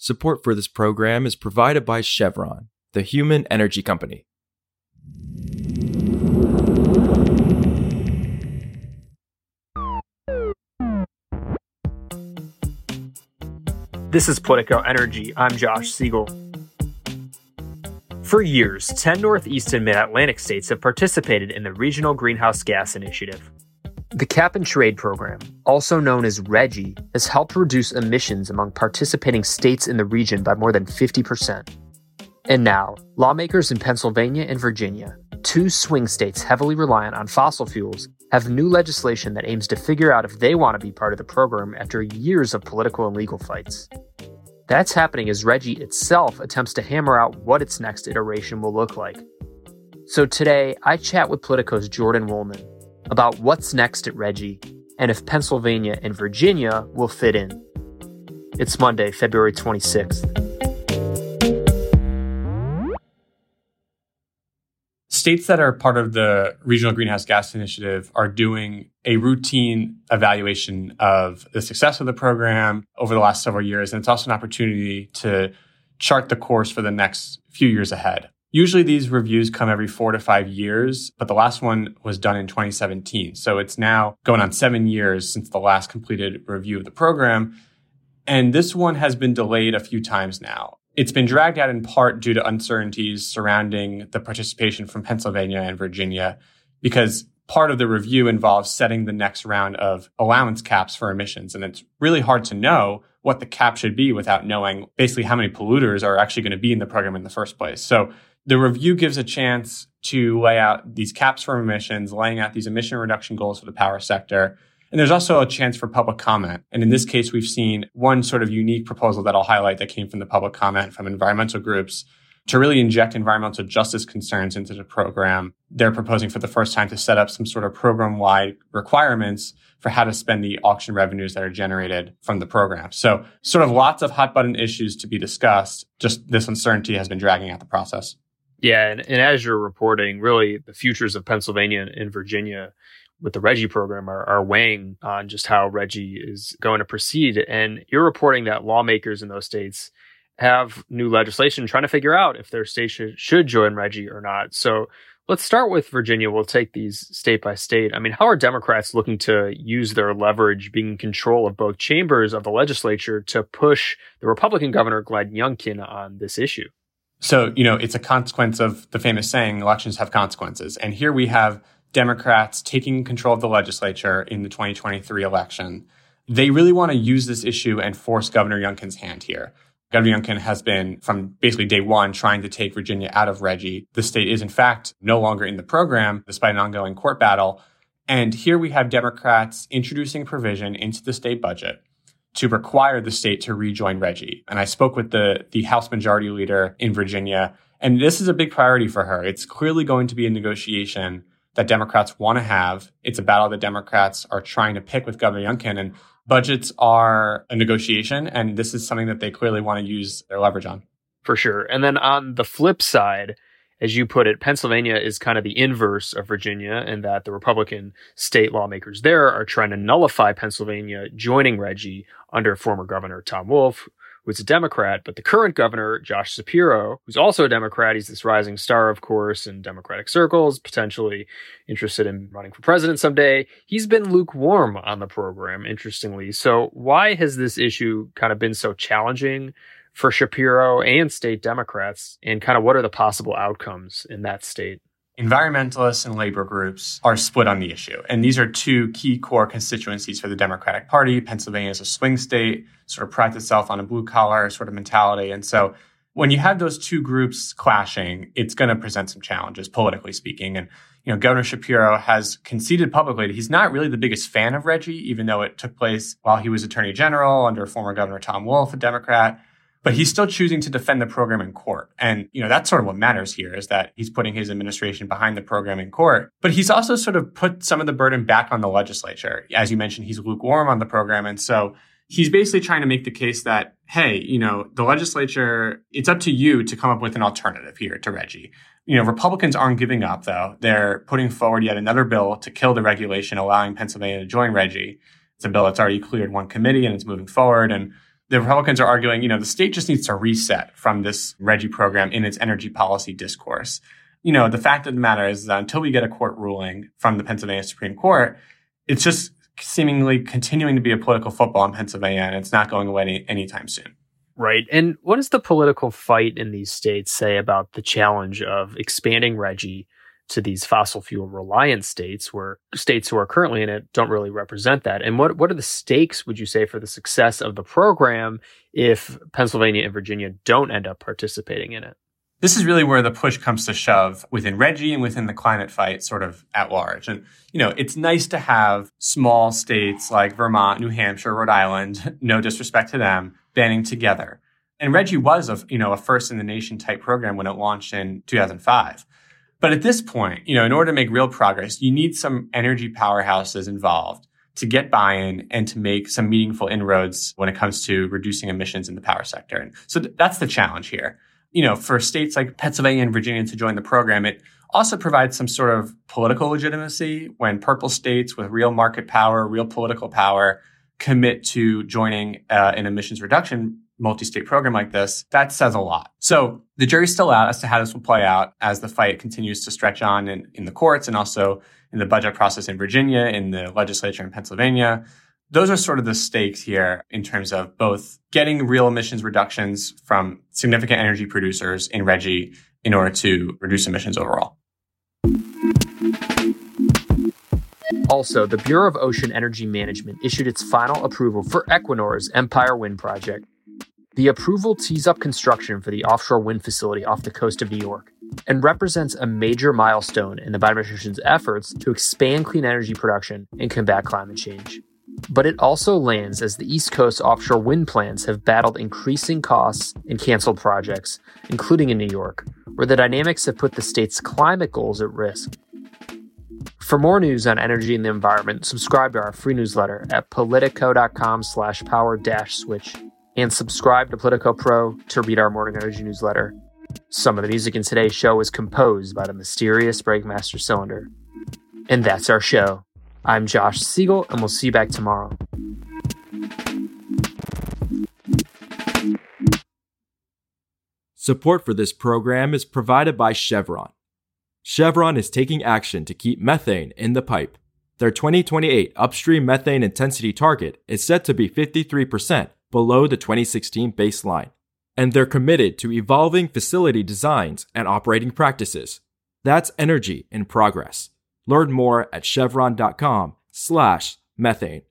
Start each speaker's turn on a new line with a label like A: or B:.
A: Support for this program is provided by Chevron, the human energy company.
B: This is Politico Energy. I'm Josh Siegel. For years, 10 Northeast and Mid Atlantic states have participated in the Regional Greenhouse Gas Initiative. The Cap and Trade Program, also known as RGGI, has helped reduce emissions among participating states in the region by more than 50%. And now, lawmakers in Pennsylvania and Virginia, two swing states heavily reliant on fossil fuels, have new legislation that aims to figure out if they want to be part of the program after years of political and legal fights. That's happening as RGGI itself attempts to hammer out what its next iteration will look like. So today, I chat with Politico's Jordan Wolman about what's next at RGGI and if Pennsylvania and Virginia will fit in. It's Monday, February 26th.
C: States that are part of the Regional Greenhouse Gas Initiative are doing a routine evaluation of the success of the program over the last several years. And it's also an opportunity to chart the course for the next few years ahead. Usually these reviews come every four to five years, but the last one was done in 2017. So it's now going on seven years since the last completed review of the program. And this one has been delayed a few times now. It's been dragged out in part due to uncertainties surrounding the participation from Pennsylvania and Virginia, because part of the review involves setting the next round of allowance caps for emissions. And it's really hard to know what the cap should be without knowing basically how many polluters are actually going to be in the program in the first place. So the review gives a chance to lay out these caps for emissions, laying out these emission reduction goals for the power sector. And there's also a chance for public comment. And in this case, we've seen one sort of unique proposal that I'll highlight that came from the public comment from environmental groups to really inject environmental justice concerns into the program. They're proposing for the first time to set up some sort of program wide requirements for how to spend the auction revenues that are generated from the program. So sort of lots of hot button issues to be discussed. Just this uncertainty has been dragging out the process.
B: Yeah, and, and as you're reporting, really the futures of Pennsylvania and Virginia with the RGGI program are, are weighing on just how RGGI is going to proceed. And you're reporting that lawmakers in those states have new legislation trying to figure out if their state should, should join RGGI or not. So let's start with Virginia. We'll take these state by state. I mean, how are Democrats looking to use their leverage, being in control of both chambers of the legislature, to push the Republican governor, Glenn Youngkin, on this issue?
C: So, you know, it's a consequence of the famous saying, elections have consequences. And here we have Democrats taking control of the legislature in the 2023 election. They really want to use this issue and force Governor Youngkin's hand here. Governor Youngkin has been from basically day one trying to take Virginia out of RGGI. The state is in fact no longer in the program despite an ongoing court battle. And here we have Democrats introducing provision into the state budget to require the state to rejoin RGGI. And I spoke with the, the House Majority Leader in Virginia, and this is a big priority for her. It's clearly going to be a negotiation that Democrats want to have. It's a battle that Democrats are trying to pick with Governor Youngkin, and budgets are a negotiation, and this is something that they clearly want to use their leverage on.
B: For sure. And then on the flip side, as you put it, Pennsylvania is kind of the inverse of Virginia in that the Republican state lawmakers there are trying to nullify Pennsylvania joining RGGI under former Governor Tom Wolf, who's a Democrat, but the current governor, Josh Shapiro, who's also a Democrat, he's this rising star, of course, in Democratic circles, potentially interested in running for president someday. He's been lukewarm on the program, interestingly. So why has this issue kind of been so challenging for Shapiro and state Democrats, and kind of what are the possible outcomes in that state?
C: Environmentalists and labor groups are split on the issue. And these are two key core constituencies for the Democratic Party. Pennsylvania is a swing state, sort of prides itself on a blue collar sort of mentality. And so when you have those two groups clashing, it's going to present some challenges, politically speaking. And, you know, Governor Shapiro has conceded publicly that he's not really the biggest fan of RGGI, even though it took place while he was attorney general under former Governor Tom Wolf, a Democrat but he's still choosing to defend the program in court. And, you know, that's sort of what matters here is that he's putting his administration behind the program in court. But he's also sort of put some of the burden back on the legislature. As you mentioned, he's lukewarm on the program. And so he's basically trying to make the case that, hey, you know, the legislature, it's up to you to come up with an alternative here to RGGI. You know, Republicans aren't giving up, though. They're putting forward yet another bill to kill the regulation allowing Pennsylvania to join RGGI. It's a bill that's already cleared one committee and it's moving forward. And the Republicans are arguing, you know, the state just needs to reset from this RGGI program in its energy policy discourse. You know, the fact of the matter is that until we get a court ruling from the Pennsylvania Supreme Court, it's just seemingly continuing to be a political football in Pennsylvania, and it's not going away any, anytime soon.
B: Right. And what does the political fight in these states say about the challenge of expanding RGGI to these fossil fuel reliant states where states who are currently in it don't really represent that? And what, what are the stakes, would you say, for the success of the program if Pennsylvania and Virginia don't end up participating in it?
C: This is really where the push comes to shove within RGGI and within the climate fight sort of at large. And, you know, it's nice to have small states like Vermont, New Hampshire, Rhode Island, no disrespect to them, banding together. And RGGI was a, you know, a first in the nation type program when it launched in 2005. But at this point, you know, in order to make real progress, you need some energy powerhouses involved to get buy-in and to make some meaningful inroads when it comes to reducing emissions in the power sector. And so th- that's the challenge here. You know, for states like Pennsylvania and Virginia to join the program, it also provides some sort of political legitimacy when purple states with real market power, real political power commit to joining uh, an emissions reduction multi-state program like this, that says a lot. So the jury's still out as to how this will play out as the fight continues to stretch on in, in the courts and also in the budget process in Virginia, in the legislature in Pennsylvania. Those are sort of the stakes here in terms of both getting real emissions reductions from significant energy producers in RGGI in order to reduce emissions overall.
B: Also, the Bureau of Ocean Energy Management issued its final approval for Equinor's Empire Wind project. The approval tees up construction for the offshore wind facility off the coast of New York and represents a major milestone in the Biden administration's efforts to expand clean energy production and combat climate change. But it also lands as the East Coast offshore wind plants have battled increasing costs and canceled projects, including in New York, where the dynamics have put the state's climate goals at risk. For more news on energy and the environment, subscribe to our free newsletter at politico.com slash power dash switch and subscribe to Politico Pro to read our morning energy newsletter. Some of the music in today's show was composed by the mysterious Breakmaster Cylinder. And that's our show. I'm Josh Siegel, and we'll see you back tomorrow.
A: Support for this program is provided by Chevron. Chevron is taking action to keep methane in the pipe. Their 2028 upstream methane intensity target is set to be 53% below the 2016 baseline, and they're committed to evolving facility designs and operating practices. That's energy in progress. Learn more at chevron.com/methane.